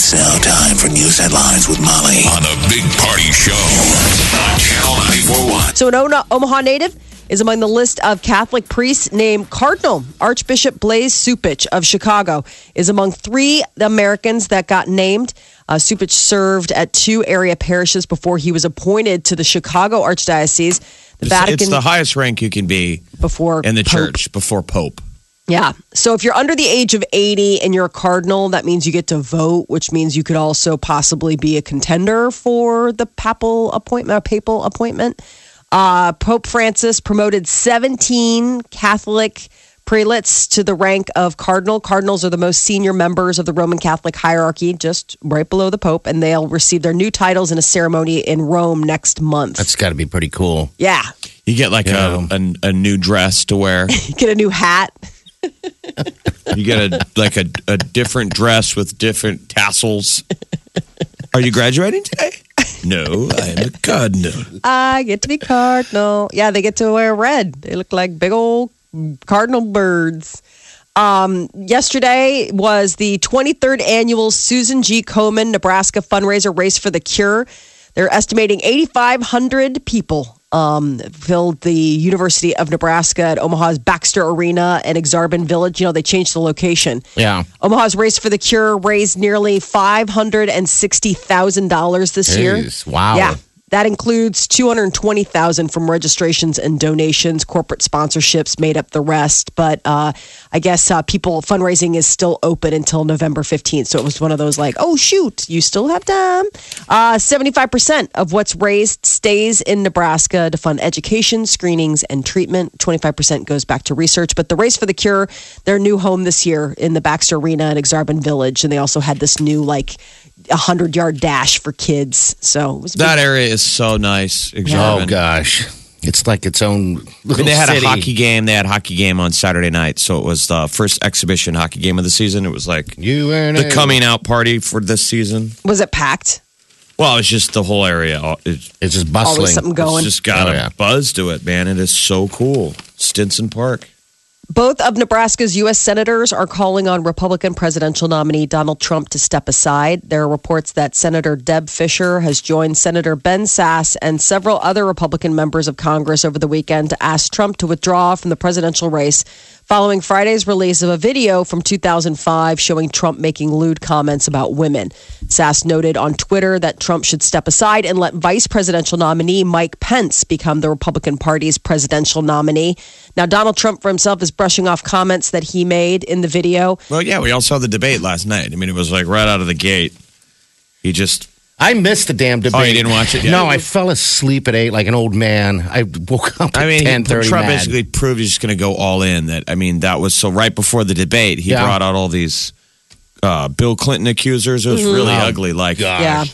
It's now time for news headlines with Molly on a big party show on Channel 941. So, an Ona- Omaha native is among the list of Catholic priests named Cardinal. Archbishop Blase Cupich of Chicago is among three Americans that got named. Uh, Supich served at two area parishes before he was appointed to the Chicago Archdiocese. The It's, Vatican it's the highest rank you can be before in the Pope. church before Pope. Yeah. So if you're under the age of 80 and you're a cardinal, that means you get to vote, which means you could also possibly be a contender for the papal appointment, papal appointment. Uh, Pope Francis promoted 17 Catholic prelates to the rank of cardinal. Cardinals are the most senior members of the Roman Catholic hierarchy, just right below the Pope, and they'll receive their new titles in a ceremony in Rome next month. That's got to be pretty cool. yeah. You get like Yeah. a, a a new dress to wear. You get a new hat. You get a like a, a different dress with different tassels. Are you graduating today? No, I am a cardinal. I get to be cardinal. Yeah, they get to wear red. They look like big old cardinal birds. Um, yesterday was the 23rd annual Susan G. Komen Nebraska fundraiser Race for the Cure. They're estimating 8,500 people um, filled the University of Nebraska at Omaha's Baxter Arena and Aksarben Village. You know, they changed the location. Yeah. Omaha's Race for the Cure raised nearly $560,000 this year. Wow. Yeah. That includes 220,000 from registrations and donations. Corporate sponsorships made up the rest, but uh, I guess uh, people fundraising is still open until November 15th. So it was one of those like, oh shoot, you still have time. Uh, 75% of what's raised stays in Nebraska to fund education, screenings, and treatment. 25% goes back to research. But the Race for the Cure, their new home this year in the Baxter Arena in Aksarben Village, and they also had this new like 100 yard dash for kids. So it was a big That area is so nice. Oh Exorbitant. gosh, it's like its own. I Little mean, they had city. a hockey game. They had a hockey game on Saturday night, so it was the first exhibition hockey game of the season. It was like You and the coming out party for this season. Was it packed? Well, it's just the whole area. It's, It's just bustling. Always something going. it's just got Oh, a yeah. buzz to it, man. It is so cool. Stinson Park. Both of Nebraska's U.S. senators are calling on Republican presidential nominee Donald Trump to step aside. There are reports that Senator Deb Fischer has joined Senator Ben Sasse and several other Republican members of Congress over the weekend to ask Trump to withdraw from the presidential race following Friday's release of a video from 2005 showing Trump making lewd comments about women. Sasse noted on Twitter that Trump should step aside and let vice presidential nominee Mike Pence become the Republican Party's presidential nominee. Now, Donald Trump for himself is brushing off comments that he made in the video. Well, yeah, we all saw the debate last night. I mean, it was like right out of the gate. He just I missed the damn debate. Oh, you didn't watch it yet? No, I fell asleep at eight like an old man. I woke up at I mean, ten he, thirty. Trump basically proved he's just going to go all in. That I mean, that was so right before the debate, he Yeah. brought out all these uh, Bill Clinton accusers. It was really Oh, ugly. Like, gosh. Yeah.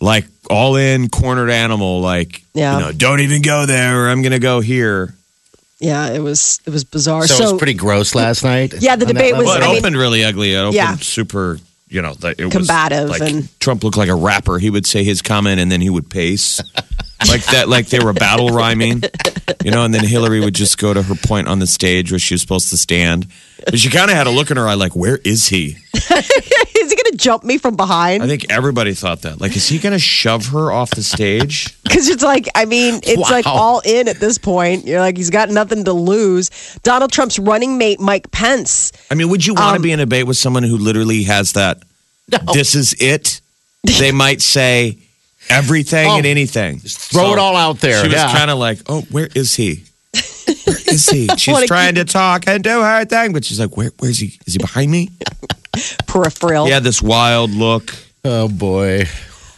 like all in cornered animal. Like, Yeah. you know, don't even go there. Or I'm going to go here. Yeah, it was it was bizarre. So, it was pretty gross last night. Yeah, the debate was- Well, it I mean- opened really ugly. It opened Yeah. super. You know, that it Combative was like and- Trump looked like a rapper. He would say his comment and then he would pace like that, like they were battle rhyming. You know, and then Hillary would just go to her point on the stage where she was supposed to stand. But she kind of had a look in her eye, like, "Where is he?" is he going to jump me from behind? I think everybody thought that. Like, is he going to shove her off the stage? Because it's like, I mean, it's like all in at this point. You're like, he's got nothing to lose. Donald Trump's running mate, Mike Pence. I mean, would you want to Um, be in a debate with someone who literally has that? This is it. They might say everything Oh, and anything. throw it all out there, She was yeah. kind of like, "Oh, where is he? Where is he?" She's Wanna trying to talk and do her thing, but she's like, "Where? Where's he? Is he behind me?" Peripheral. He had this wild look. Oh boy. Uh,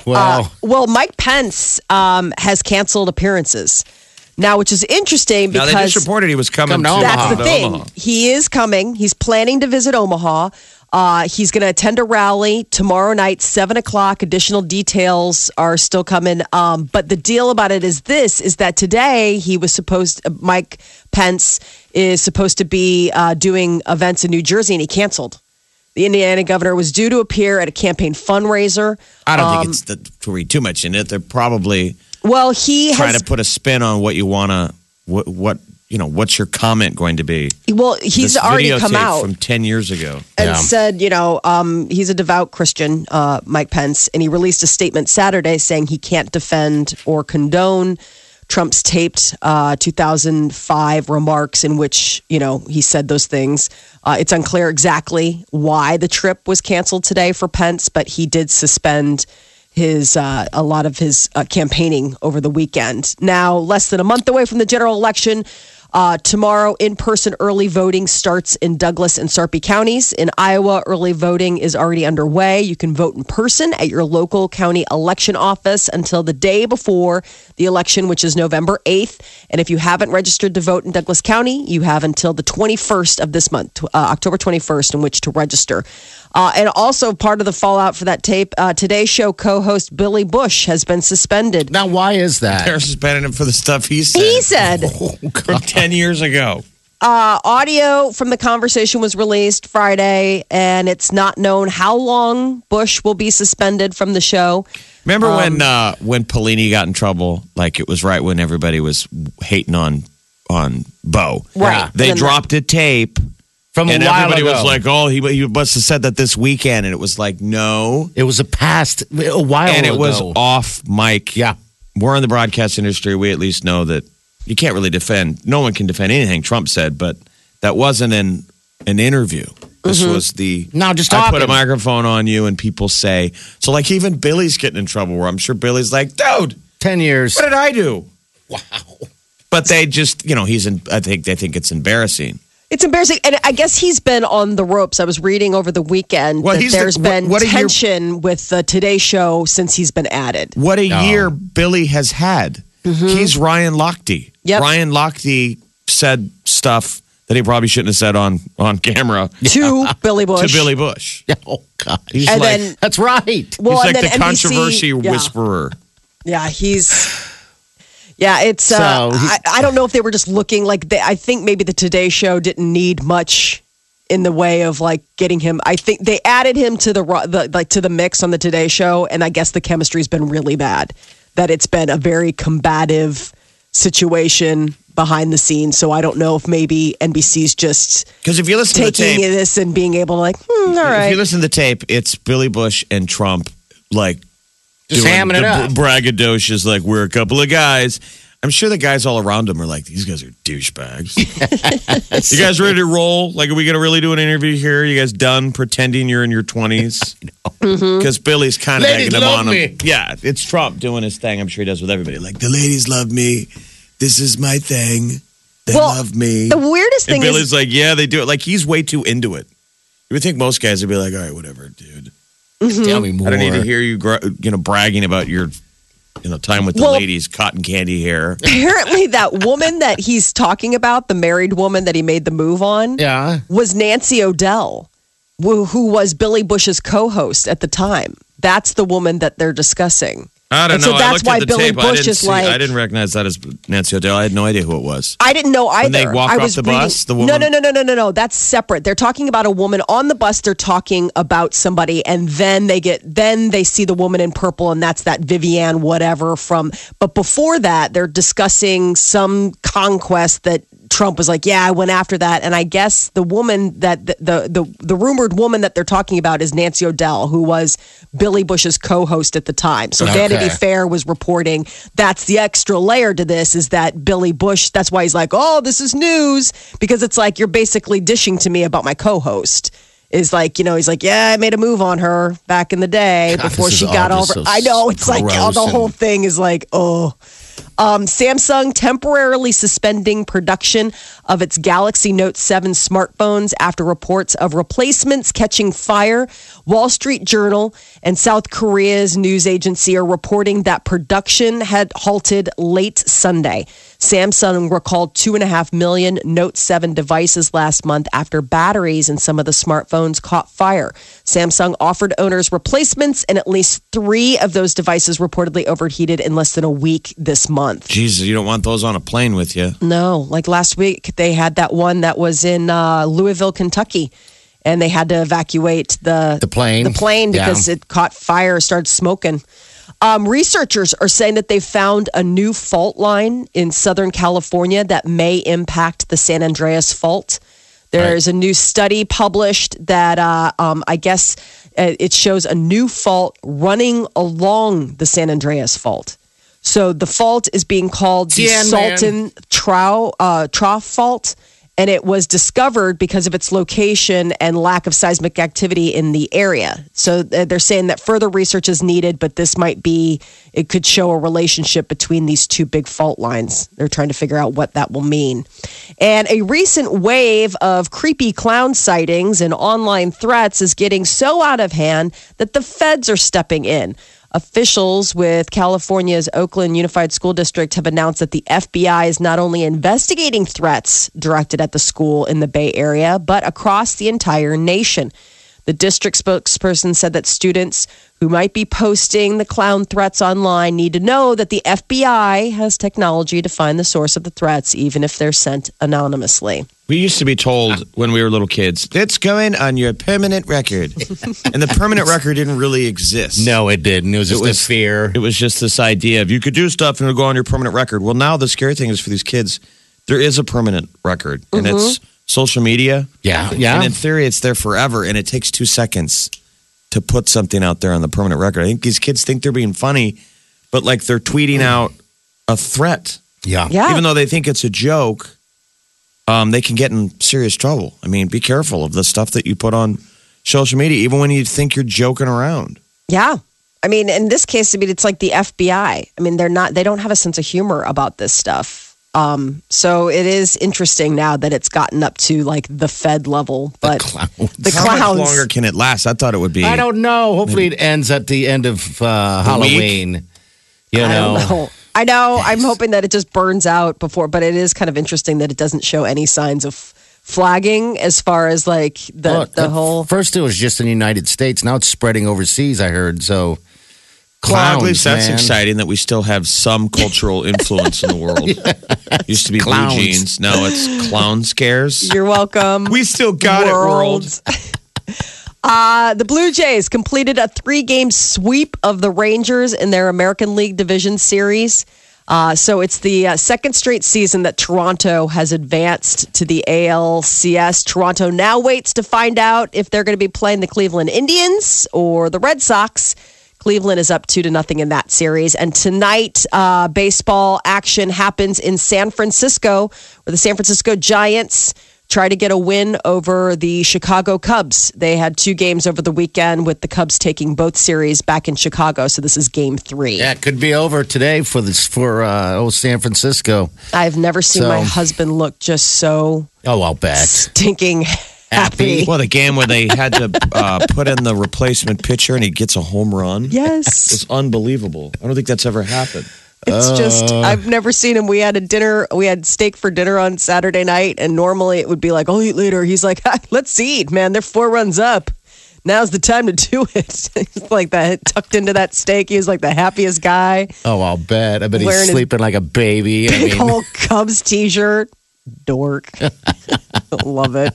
Well, well, Mike Pence um, has canceled appearances now, which is interesting Now because they just reported he was coming Come to to Omaha. That's the to thing. Omaha. He is coming. He's planning to visit Omaha. Uh, he's going to attend a rally tomorrow night, seven o'clock. Additional details are still coming. Um, but the deal about it is this: is that today he was supposed, Mike Pence is supposed to be uh, doing events in New Jersey, and he canceled. The Indiana governor was due to appear at a campaign fundraiser. I don't Um, think it's the, to read too much in it. They're probably Well, he trying has. to put a spin on what you want to, what, what, you know, what's your comment going to be? well, he's This already come out. from 10 years ago. and Yeah. said, you know, um, he's a devout Christian, uh, Mike Pence, and he released a statement Saturday saying he can't defend or condone Trump's taped uh, 2005 remarks in which, you know, he said those things. Uh, it's unclear exactly why the trip was canceled today for Pence, but he did suspend his uh, a lot of his uh, campaigning over the weekend. Now, less than a month away from the general election, uh, tomorrow, in person early voting starts in Douglas and Sarpy counties. In Iowa, early voting is already underway. You can vote in person at your local county election office until the day before the election, which is November 8th. And if you haven't registered to vote in Douglas County, you have until the 21st of this month, uh, October 21st, in which to register. Uh, and also, part of the fallout for that tape, uh, today's show co host Billy Bush has been suspended. Now, why is that? They're suspending him for the stuff he said. He said. from 10 years ago. Uh, audio from the conversation was released Friday, and it's not known how long Bush will be suspended from the show. Remember Um, when uh, when Pelini got in trouble? Like it was right when everybody was hating on on Bo. Right. They And then- dropped a tape, From and a while everybody ago. was like, "Oh, he he must have said that this weekend," and it was like, "No," it was a past a while and it ago. was off mic. Yeah. we're in the broadcast industry. We at least know that you can't really defend. No one can defend anything Trump said, but that wasn't an an interview. This Mm-hmm. was the No, just I put a microphone on you, and people say so. Like even Billy's getting in trouble. Where I'm sure Billy's like, "Dude, ten years. what did I do?" Wow. But they just, you know, he's in. I think they think it's embarrassing. It's embarrassing, and I guess he's been on the ropes. I was reading over the weekend Well, that he's the- what- been what a year- tension with the Today Show since he's been added. What a Oh. year Billy has had. He's Ryan Lochte. Yep. Ryan Lochte said stuff that he probably shouldn't have said on on camera To Billy Bush. to Billy Bush. Oh God, He's And like then, that's right. well, he's like the NBC controversy yeah. whisperer. Yeah, he's. Yeah, it's. Uh, So he- I, I don't know if they were just looking like they. I think maybe the Today Show didn't need much in the way of like getting him. I think they added him to the, the like to the mix on the Today Show, and I guess the chemistry's been really bad. That it's been a very combative situation behind the scenes. So I don't know if maybe NBC's just Because if you listen to the taking tape, this and being able to like, hmm, all if right. you listen to the tape, it's Billy Bush and Trump like Just doing hamming it the up. braggadocious, like we're a couple of guys. I'm sure the guys all around him are like, these guys are douchebags. you guys ready to roll? Like, are we going to really do an interview here? Are You guys done pretending you're in your 20s? Mm-hmm. Because Billy's kind of Ladies egging him on me. him. Yeah, it's Trump doing his thing. I'm sure he does with everybody. Like, the ladies love me. This is my thing. They Well, love me. the weirdest and thing Billy's is Billy's like, yeah, they do it. Like, he's way too into it. You would think most guys would be like, all right, whatever, dude. Mm-hmm. Tell me more. I don't need to hear you, gra- you know, bragging about your, you know, time with the Well- ladies, cotton candy hair. apparently that woman that he's talking about, the married woman that he made the move on. Yeah. was Nancy O'Dell, who, who was Billy Bush's co-host at the time. That's the woman that they're discussing. I don't And know. so I that's looked why at the Billy tape. Bush didn't is see, like- I didn't recognize that as Nancy O'Dell. I had no idea who it was. I didn't know either. When they walk I off was the reading- bus, the no, woman- no, no, no, no, no, no. That's separate. They're talking about a woman on the bus. They're talking about somebody, and then they get then they see the woman in purple, and that's that Vivian whatever from. But before that, they're discussing some conquest that Trump was like, "Yeah, I went after that." And I guess the woman that the the the, the rumored woman that they're talking about is Nancy O'Dell, who was Billy Bush's co-host at the time. So Vanity Fair was reporting that's the extra layer to this is that Billy Bush. That's why he's like, "Oh, this is news," because it's like you're basically dishing to me about my co-host. Is like you know he's like yeah I made a move on her back in the day God, before she got over. so I know it's like oh, the whole thing is like oh um, Samsung temporarily suspending production of its Galaxy Note 7 smartphones after reports of replacements catching fire. Wall Street Journal and South Korea's news agency are reporting that production had halted late Sunday. Samsung recalled two and a half million Note 7 devices last month after batteries in some of the smartphones caught fire. Samsung offered owners replacements, and at least three of those devices reportedly overheated in less than a week this month. Jesus, you don't want those on a plane with you. No, like last week, they had that one that was in uh, Louisville, Kentucky. And they had to evacuate the The plane? the plane Yeah. because it caught fire, started smoking. Um, researchers are saying that they found a new fault line in Southern California that may impact the San Andreas Fault. There's a new study published that uh, um, I guess uh, it shows a new fault running along the San Andreas Fault. So the fault is being called the Tien Salton Trough, uh, Trough Fault, and it was discovered because of its location and lack of seismic activity in the area. So uh, they're saying that further research is needed, but this might be, it could show a relationship between these two big fault lines. They're trying to figure out what that will mean. And a recent wave of creepy clown sightings and online threats is getting so out of hand that the feds are stepping in. Officials with California's Oakland Unified School District have announced that the FBI is not only investigating threats directed at the school in the Bay Area, but across the entire nation. The district spokesperson said that students who might be posting the clown threats online need to know that the FBI has technology to find the source of the threats, even if they're sent anonymously. We used to be told when we were little kids, it's going on your permanent record. and the permanent record didn't really exist. No, it didn't. It was just was- a fear. It was just this idea of you could do stuff and it'll go on your permanent record. Well, now the scary thing is for these kids, there is a permanent record, and mm-hmm. it's social media. yeah, yeah. And in theory, it's there forever, and it takes two seconds to put something out there on the permanent record. I think these kids think they're being funny, but like they're tweeting out a threat, yeah. Yeah. even though they think it's a joke. Um, they can get in serious trouble. I mean, be careful of the stuff that you put on social media, even when you think you're joking around. Yeah. I mean, in this case, I mean, it's like the FBI. I mean, they're not, they don't have a sense of humor about this stuff. Um, so it is interesting now that it's gotten up to like the Fed level, but the How clowns. How much longer can it last? I thought it would be. I don't know. Hopefully, it ends at the end of uh, Halloween. You I know. don't know. I know. I'm hoping that it just burns out before, but it is kind of interesting that it doesn't show any signs of flagging as far as like the Well, the whole. First, it was just in the United States. Now it's spreading overseas. I heard so. Well, Clowns, that's man. exciting that we still have some cultural influence in the world. Used to be Clowns. blue jeans. Now it's clown scares. You're welcome. We still got it, world. Uh, the Blue Jays completed a three game sweep of the Rangers in their American League Division Series. Uh, so it's the uh, second straight season that Toronto has advanced to the ALCS. Toronto now waits to find out if they're going to be playing the Cleveland Indians or the Red Sox. Cleveland is up two to nothing in that series. And tonight, uh, baseball action happens in San Francisco, where the San Francisco Giants try to get a win over the Chicago Cubs. They had two games over the weekend with the Cubs taking both series back in Chicago. So this is game three. Yeah, it could be over today for this for uh, old San Francisco. I've never seen So- my husband look just so Oh, I'll bet. stinking Well, the game where they had to uh, put in the replacement pitcher and he gets a home run. Yes. It's unbelievable. I don't think that's ever happened. It's just Uh. I've never seen him. We had a dinner, we had steak for dinner on Saturday night, and normally it would be like, "I'll eat later." He's like, "Let's eat, man. They're four runs up. Now's the time to do it." He's like that, tucked into that steak. He was like the happiest guy. Oh, I'll bet. I bet he's Wearing sleeping like a baby. I Big mean, old Cubs t-shirt, dork. Love it.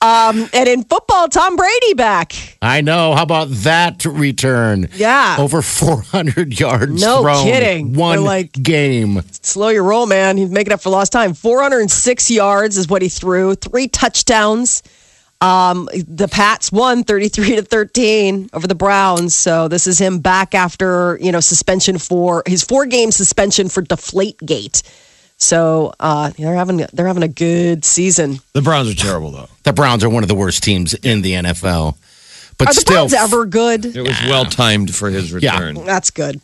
Um, and in football, Tom Brady back. I know. How about that return? Yeah. Over 400 yards No thrown. kidding. One They're like- game. slow your roll, man. He's making up for lost time. 406 yards is what he threw, three touchdowns. Um, the Pats won 33 to 13 over the Browns. So this is him back after, you know, suspension for his four game suspension for deflate gate. So uh, they're having they're having a good season. The Browns are terrible, though. The Browns are one of the worst teams in the NFL. But Are the still, Browns ever good? It was well timed for his return. That's good.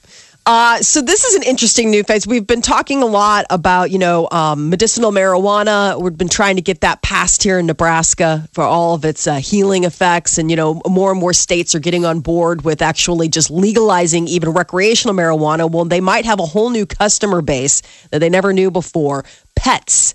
Uh, so this is an interesting new phase. We've been talking a lot about, you know, um, medicinal marijuana. We've been trying to get that passed here in Nebraska for all of its uh, healing effects, and you know, more and more states are getting on board with actually just legalizing even recreational marijuana. Well, they might have a whole new customer base that they never knew before: pets.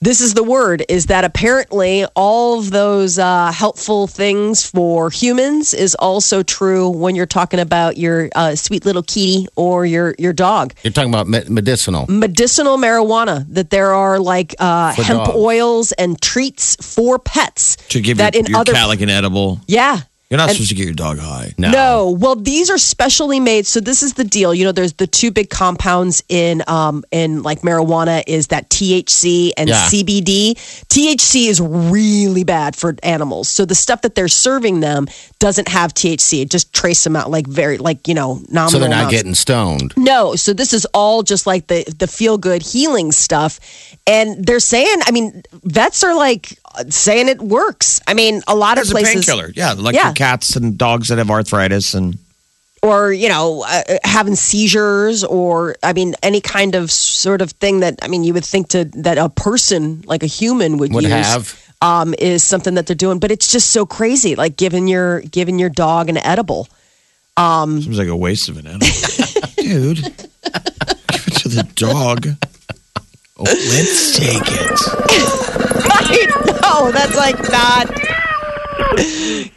This is the word is that apparently all of those uh, helpful things for humans is also true when you're talking about your uh, sweet little kitty or your, your dog. You're talking about me- medicinal. Medicinal marijuana, that there are like uh, hemp dogs. oils and treats for pets. To give that your, in your other cat like an edible. Yeah. You're not And- supposed to get your dog high. No. No. Well, these are specially made. So this is the deal. You know, there's the two big compounds in um in like marijuana is that THC and Yeah. CBD. THC is really bad for animals. So the stuff that they're serving them doesn't have THC. It just trace them out like very like, you know, nominal So they're not amounts. getting stoned. No, so this is all just like the the feel good healing stuff, and they're saying, I mean, vets are like saying it works. I mean, a lot As of a places, painkiller. Yeah, like Yeah. for cats and dogs that have arthritis and or you know, uh, having seizures, or I mean, any kind of sort of thing that I mean, you would think to that a person like a human would, Would use. have. Um, is something that they're doing, but it's just so crazy. Like giving your giving your dog an edible. seems like a waste of an animal. Dude, give it to the dog. Oh, let's take it. I know that's like not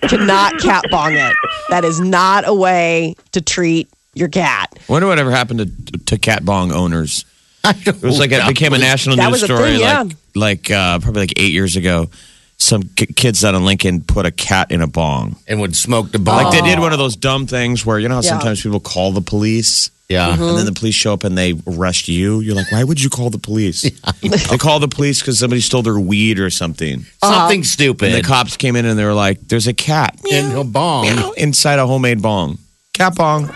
cannot cat bong it. That is not a way to treat your cat. Wonder whatever happened to to cat bong owners. It was like it became a national That news was a story, thing, yeah. like like uh, probably like eight years ago. Some k- kids down in Lincoln put a cat in a bong. and would smoke the bomb. Like they did one of those dumb things where you know how Yeah. sometimes people call the police. Yeah. Mm-hmm. And then the police show up and they arrest you. You're like, why would you call the police? they call the police because somebody stole their weed or something. Something stupid. And the cops came in and they were like, there's a cat in a bong. meow, inside a homemade bong. Cat bong.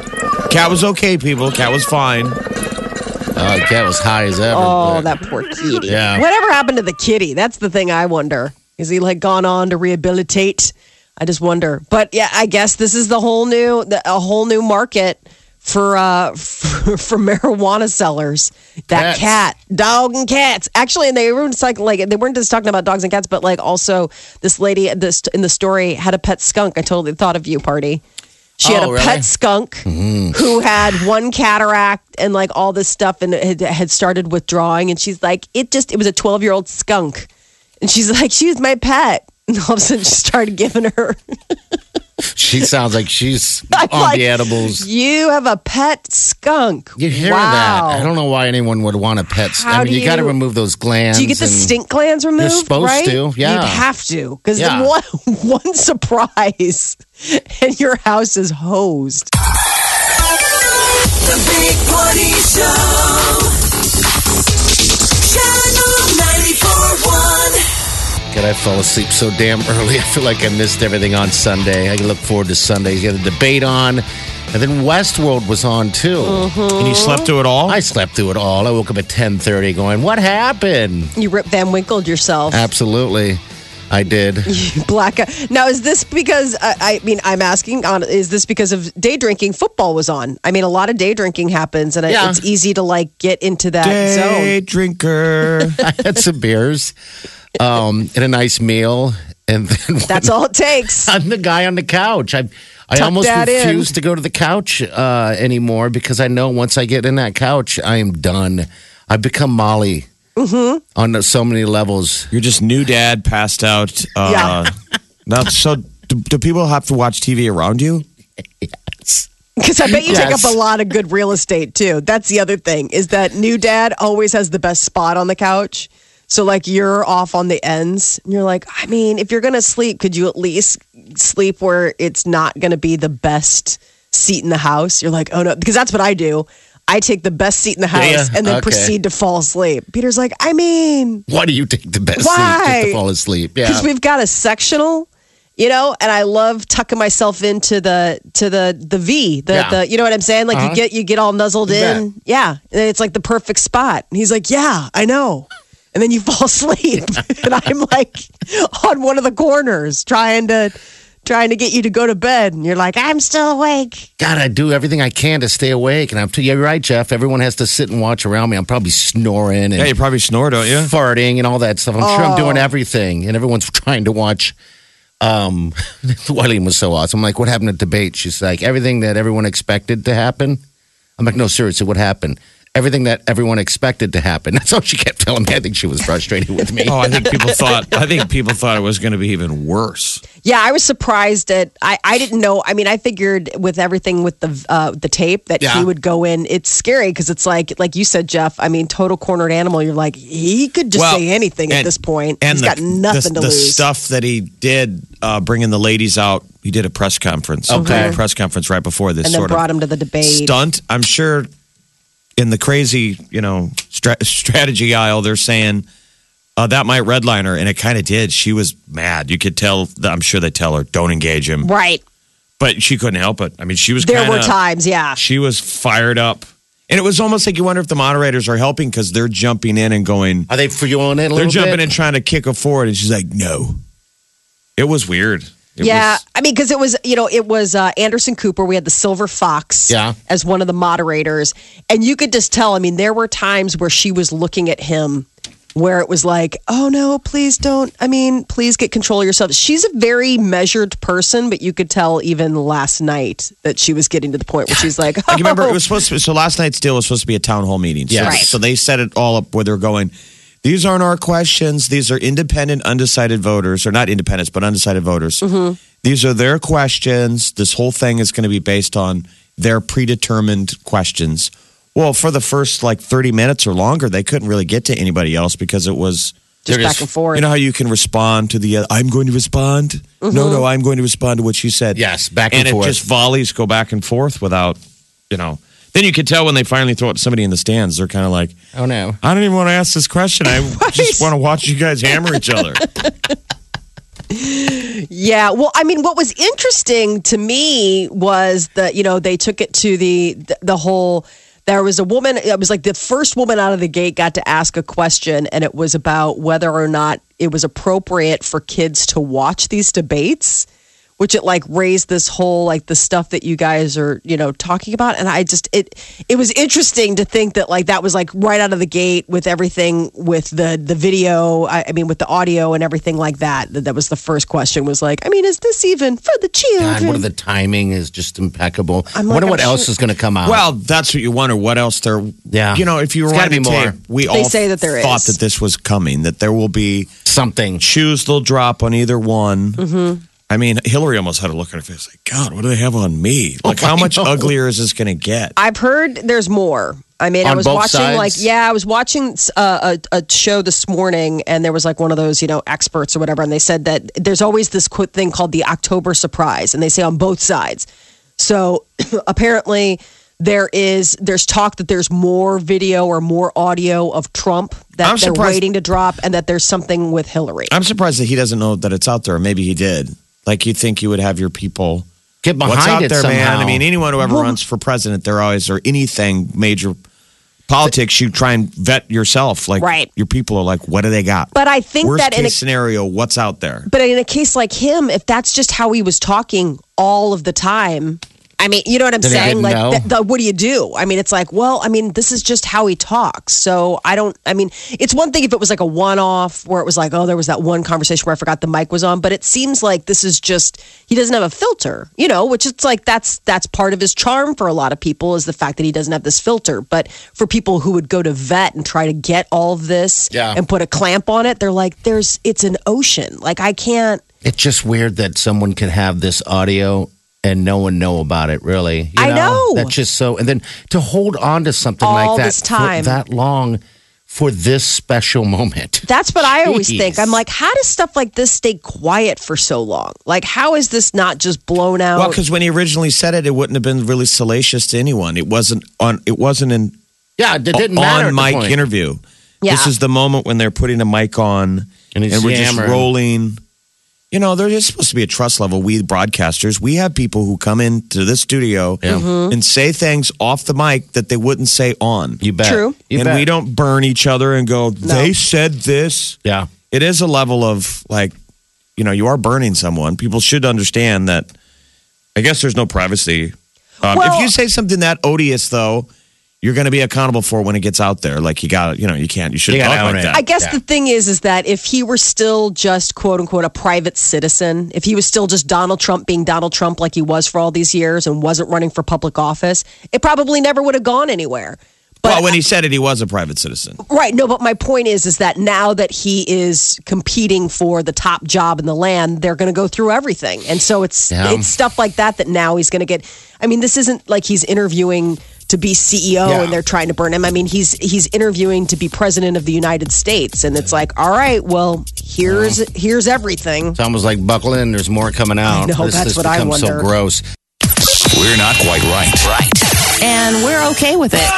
Cat was okay, people. Cat was fine. Oh, the cat was high as ever. Oh, but- that poor kitty. Yeah. Whatever happened to the kitty? That's the thing I wonder. Is he like gone on to rehabilitate? I just wonder. But yeah, I guess this is the whole new the, a whole new market for uh for, for marijuana sellers. That Cats. cat, dog and cats. Actually, and they were just like like they weren't just talking about dogs and cats, but like also this lady this in the story had a pet skunk. I totally thought of you, party. She had a Oh, really? pet skunk who had one cataract and like all this stuff and had, had started withdrawing. And she's like, it just, it was a 12 year old skunk. And she's like, she was my pet. And all of a sudden she started giving her, She sounds like she's I'm on like, the edibles. you have a pet skunk. You hear wow. that? I don't know why anyone would want a pet. How I mean, do you, got to remove those glands. Do you get the stink glands removed? You're supposed right? to, yeah. You'd have to. Because Yeah. one, one surprise and your house is hosed. The Big Party Show. Channel 94.1. God, I fell asleep so damn early. I feel like I missed everything on Sunday. I can look forward to Sunday. You got the debate on, and then Westworld was on too. Mm-hmm. And you slept through it all? I slept through it all. I woke up at ten thirty, going, "What happened?" You Rip Van Winkled yourself. Absolutely, I did. Black. Now, is this because I, I mean I'm asking on? Is this because of day drinking? Football was on. I mean, a lot of day drinking happens, and Yeah. it's easy to like get into that Day zone. Day drinker. I had some beers, um, and a nice meal, and then That's all it takes. I'm the guy on the couch. I I Tuck almost that in. refuse to go to the couch uh, anymore because I know once I get in that couch, I am done. I've become Molly Mm-hmm. on so many levels. You're just new dad, passed out. Uh, Yeah. Now, so do, do people have to watch TV around you? Yes. Because I bet you take up a lot of good real estate too. That's the other thing is that new dad always has the best spot on the couch. So like you're off on the ends, and you're like, I mean, if you're gonna sleep, could you at least sleep where it's not gonna be the best seat in the house? You're like, oh no, because that's what I do. I take the best seat in the house Yeah, and then okay. proceed to fall asleep. Peter's like, I mean, Why do you take the best Why? seat to fall asleep? Yeah. because we've got a sectional you know and i love tucking myself into the to the the v the, Yeah. the you know what i'm saying like Uh-huh. you get you get all nuzzled in yeah and it's like the perfect spot and he's like yeah i know and then you fall asleep and i'm like on one of the corners trying to trying to get you to go to bed, and you're like, I'm still awake. God, I do everything I can to stay awake. And I'm tell you, you're right, Jeff. Everyone has to sit and watch around me. I'm probably snoring and Yeah, you probably snore, don't you? farting and all that stuff. I'm sure I'm Oh. doing everything, and everyone's trying to watch. Um, Wileen was so awesome. I'm like, what happened at debate? She's like, everything that everyone expected to happen. I'm like, no, seriously, what happened? Everything that everyone expected to happen. That's all she kept telling me. I think she was frustrated with me. Oh, I think people thought. I think people thought it was going to be even worse. Yeah, I was surprised at. I, I didn't know. I mean, I figured with everything with the uh, the tape that Yeah. he would go in. It's scary because it's like like you said, Jeff. I mean, total cornered animal. You're like he could just Well, say anything at this point. And He's the, got nothing the, to the lose. The stuff that he did, uh, bringing the ladies out. He did a press conference. Okay. A press conference right before this and then sort brought of him to the debate. stunt. I'm sure in the crazy, you know, stra- strategy aisle, they're saying uh, that might redline her, and it kind of did. She was mad. You could tell. I'm sure they tell her don't engage him, Right. but she couldn't help it. I mean, she was. There kinda, were times, yeah. She was fired up, and it was almost like you wonder if the moderators are helping because they're jumping in and going. Are they fueling it a They're little jumping bit? in trying to kick her forward, and she's like, "No." It was weird. It yeah, was- I mean, because it was, you know, it was uh, Anderson Cooper. We had the Silver Fox Yeah. as one of the moderators. And you could just tell, I mean, there were times where she was looking at him where it was like, oh no, please don't. I mean, please get control of yourself. She's a very measured person, but you could tell even last night that she was getting to the point where she's like, Like, you remember, "Oh." it was supposed to. So last night's deal was supposed to be a town hall meeting. So, Right. so they set it all up where they're going. These aren't our questions. These are independent, undecided voters, or not independents, but undecided voters. Mm-hmm. These are their questions. This whole thing is going to be based on their predetermined questions. Well, for the first like thirty minutes or longer, they couldn't really get to anybody else because it was just They're back and forth. You know how you can respond to the uh, I'm going to respond? No, no, I'm going to respond to what she said. Yes, back and and forth. it just volleys go back and forth without, you know. Then you can tell when they finally throw it to somebody in the stands, they're kind of like, Oh no. I don't even want to ask this question. I just want to watch you guys hammer each other. Yeah, well, I mean, what was interesting to me was that you know they took it to the the, the whole. There was a woman. It was like the first woman out of the gate got to ask a question, and it was about whether or not it was appropriate for kids to watch these debates. Which it like raised this whole like the stuff that you guys are you know talking about, and I just it it was interesting to think that like that was like right out of the gate with everything with the the video. I, I mean with the audio and everything like that. That that was the first question was like, I mean, is this even for the children? God, what are the timing is just impeccable. I'm I wonder what I'm else sure- is going to come out. Well, that's what you wonder. What else there? Yeah. You know, if you It's were gotta to be more. tape, we They all say that there thought is. that this was coming. That there will be something. shoes they'll drop on either one. Mm-hmm. I mean, Hillary almost had a look on her face like, God, what do they have on me? Like, Oh, how much know. uglier is this going to get? I've heard there's more. I mean, I was both watching sides? like yeah, I was watching uh, a, a show this morning, and there was like one of those you know experts or whatever, and they said that there's always this quick thing called the October surprise, and they say on both sides. So apparently there is there's talk that there's more video or more audio of Trump that I'm they're surprised- waiting to drop, and that there's something with Hillary. I'm surprised that he doesn't know that it's out there. Maybe he did. Like, you think you would have your people. Get behind What's out it there, somehow. man? I mean, anyone who ever runs for president, they're always, or anything major politics, you try and vet yourself. Like, Right. your people are like, what do they got? But I think Worst that in case a scenario, what's out there? But in a case like him, if that's just how he was talking all of the time, I mean, you know what I'm saying? Like, know? th- the, what do you do? I mean, it's like, well, I mean, this is just how he talks. So I don't, I mean, it's one thing if it was like a one off where it was like, oh, there was that one conversation where I forgot the mic was on, but it seems like this is just, he doesn't have a filter, you know, which it's like, that's, that's part of his charm for a lot of people is the fact that he doesn't have this filter. But for people who would go to vet and try to get all of this Yeah. and put a clamp on it, they're like, there's, it's an ocean. Like, I can't, It's just weird that someone could have this audio and no one know about it. Really, You I know. That's just so. And then to hold on to something All like that this time. for that long for this special moment. That's what I always Jeez. think. I'm like, how does stuff like this stay quiet for so long? Like, how is this not just blown out? Well, because when he originally said it, it wouldn't have been really salacious to anyone. It wasn't on. It wasn't in Yeah, it didn't matter. on at the mic interview. Yeah. This is the moment when they're putting a mic on And he's we're just rolling. You know, there's just supposed to be a trust level. We broadcasters, we have people who come into the studio Mm-hmm. and say things off the mic that they wouldn't say on. You bet. True. You and bet. we don't burn each other and go, they said this. Yeah. It is a level of like, you know, you are burning someone. People should understand that. I guess there's no privacy. Um, Well- if you say something that odious, though, you're going to be accountable for when it gets out there. Like you got, you know, you can't, you shouldn't You talk like it. that. I guess Yeah. the thing is, is that if he were still just quote unquote a private citizen, if he was still just Donald Trump being Donald Trump like he was for all these years and wasn't running for public office, it probably never would have gone anywhere. But well, when he said it, he was a private citizen. Right. No, but my point is, is that now that he is competing for the top job in the land, they're going to go through everything, and so it's Yeah. it's stuff like that that now he's going to get. I mean, this isn't like he's interviewing to be CEO Yeah. and they're trying to burn him. I mean, he's he's interviewing to be president of the United States, and it's like, all right, well, here's here's everything. It's almost like buckle in. There's more coming out. this that's what I become so wonder. gross. We're not quite right. Right. And we're okay with it.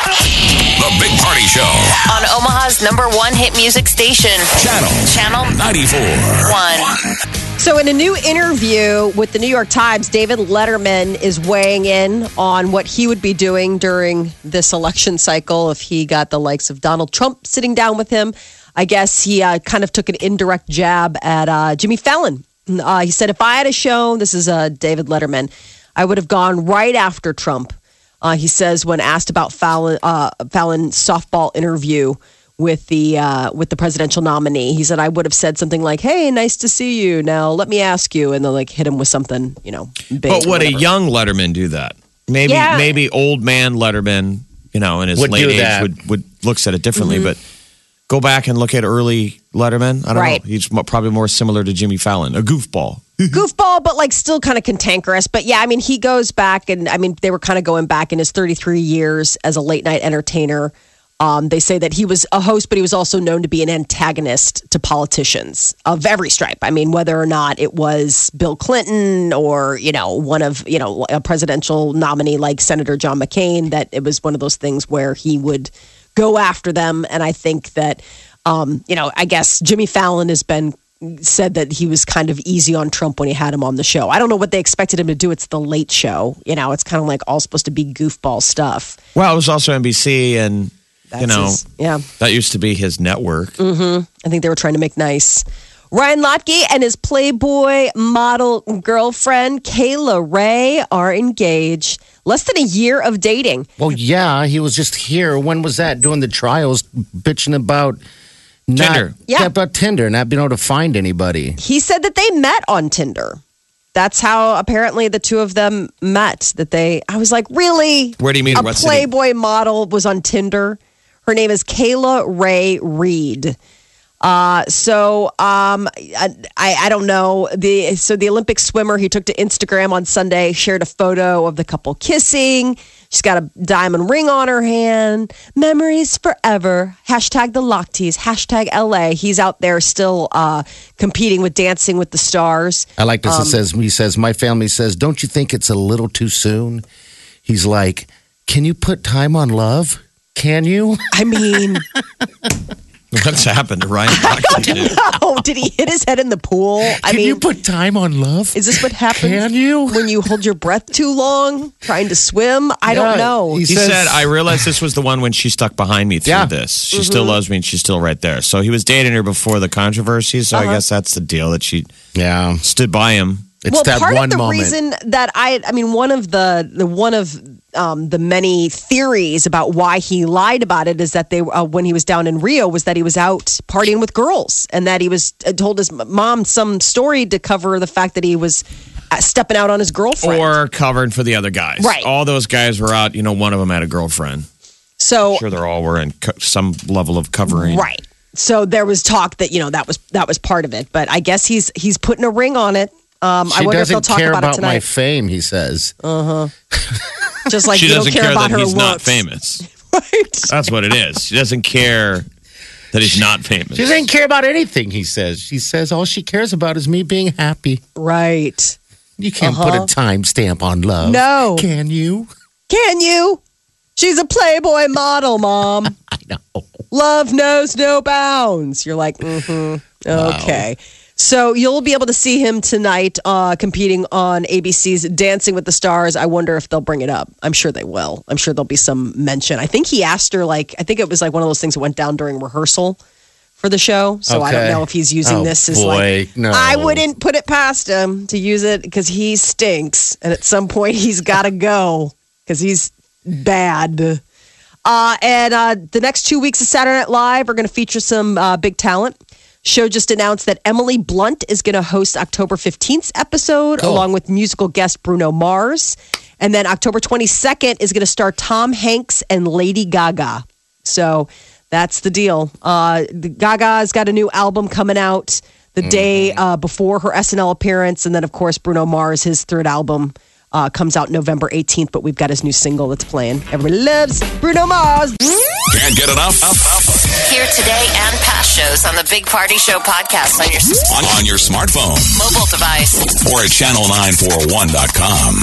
The Big Party Show. On Omaha's number one hit music station. Channel. Channel 94. 1. So, in a new interview with the New York Times, David Letterman is weighing in on what he would be doing during this election cycle if he got the likes of Donald Trump sitting down with him. I guess he uh, kind of took an indirect jab at uh, Jimmy Fallon. Uh, he said, If I had a show, this is uh, David Letterman, I would have gone right after Trump. Uh, he says when asked about Fallon, uh, Fallon's softball interview with the uh, with the presidential nominee, he said I would have said something like, "Hey, nice to see you. Now let me ask you," and then like hit him with something, you know. Big But would a young Letterman do that? Maybe, Yeah. maybe old man Letterman, you know, in his Would late age would would looks at it differently. But go back and look at early Letterman. I don't Right. know. He's probably more similar to Jimmy Fallon, a goofball. goofball, but like still kind of cantankerous. But yeah, I mean, he goes back, and I mean, they were kind of going back in his 33 years as a late night entertainer. Um, they say that he was a host, but he was also known to be an antagonist to politicians of every stripe. I mean, whether or not it was Bill Clinton or you know one of you know a presidential nominee like Senator John McCain, that it was one of those things where he would go after them. And I think that um, you know, I guess Jimmy Fallon has been said that he was kind of easy on Trump when he had him on the show. I don't know what they expected him to do. It's the late show. You know, it's kind of like all supposed to be goofball stuff. Well, it was also NBC, and That's you know his- yeah. that used to be his network. I think they were trying to make nice. Ryan Lochte and his Playboy model girlfriend, Kayla Rae, are engaged. Less than a year of dating. Well, yeah, he was just here. When was that? Doing the trials, bitching about not, Tinder. Yeah. about Tinder, not being able to find anybody. He said that they met on Tinder. That's how apparently the two of them met. That they, I was like, really? Where do you mean? A What city? Playboy model was on Tinder. Her name is Kayla Rae Reid. Uh, so um, I, I don't know the so the Olympic swimmer he took to Instagram on Sunday shared a photo of the couple kissing. She's got a diamond ring on her hand. Memories forever. Hashtag the Lochtes. Hashtag LA. He's out there still uh, competing with Dancing with the Stars. I like this. Um, it says he says my family says, "Don't you think it's a little too soon?" He's like, "Can you put time on love? Can you?" I mean, What's happened to Ryan Lochte? dude? oh, did he hit his head in the pool? I Can mean, you put time on love? Is this what happens? Can you? when you hold your breath too long trying to swim? I Yeah, don't know. he He says- said, "I realized this was the one when she stuck behind me through Yeah. this. She mm-hmm. still loves me, and she's still right there." So he was dating her before the controversy. So I uh-huh. guess that's the deal that she Yeah, stood by him. It's well, that part one of the moment. reason that I, I mean, one of the the one of um, the many theories about why he lied about it is that they uh, when he was down in Rio was that he was out partying with girls and that he was uh, told his mom some story to cover the fact that he was uh, stepping out on his girlfriend. Or covering for the other guys. Right. All those guys were out. You know, one of them had a girlfriend. so Sure, they're all wearing co- some level of covering. Right. So there was talk that you know that was that was part of it, but I guess he's he's putting a ring on it. Um, I she wonder if they'll doesn't talk care about, about, it my tonight. fame. He says. Uh huh. Just like she you don't doesn't care, care, about that her he's not famous. Right. That's what it is. She doesn't care that he's not famous. She doesn't care about anything. He says. She says all she cares about is me being happy. Right. You can't put a timestamp on love. No. Can you? Can you? She's a Playboy model, mom. I know. Love knows no bounds. You're like, mm-hmm. Okay. So you'll be able to see him tonight uh, competing on ABC's Dancing with the Stars. I wonder if they'll bring it up. I'm sure they will. I'm sure there'll be some mention. I think he asked her, like, I think it was like one of those things that went down during rehearsal for the show. So I don't know if he's using Oh, this as boy, like. no. I wouldn't put it past him to use it because he stinks, and at some point he's got to go because he's bad. Uh, and uh, the next two weeks of Saturday Night Live are going to feature some uh, big talent. Show just announced that Emily Blunt is going to host October 15th episode along with musical guest Bruno Mars. And then October 22nd is going to star Tom Hanks and Lady Gaga. So that's the deal. Uh, Gaga's got a new album coming out the day uh, before her SNL appearance. And then, of course, Bruno Mars, his third album. Uh, comes out November 18th, but we've got his new single that's playing. Everybody loves Bruno Mars. Can't get enough? Hear today and past shows on the Big Party Show podcast on your On, on your smartphone mobile device. or at channel941.com.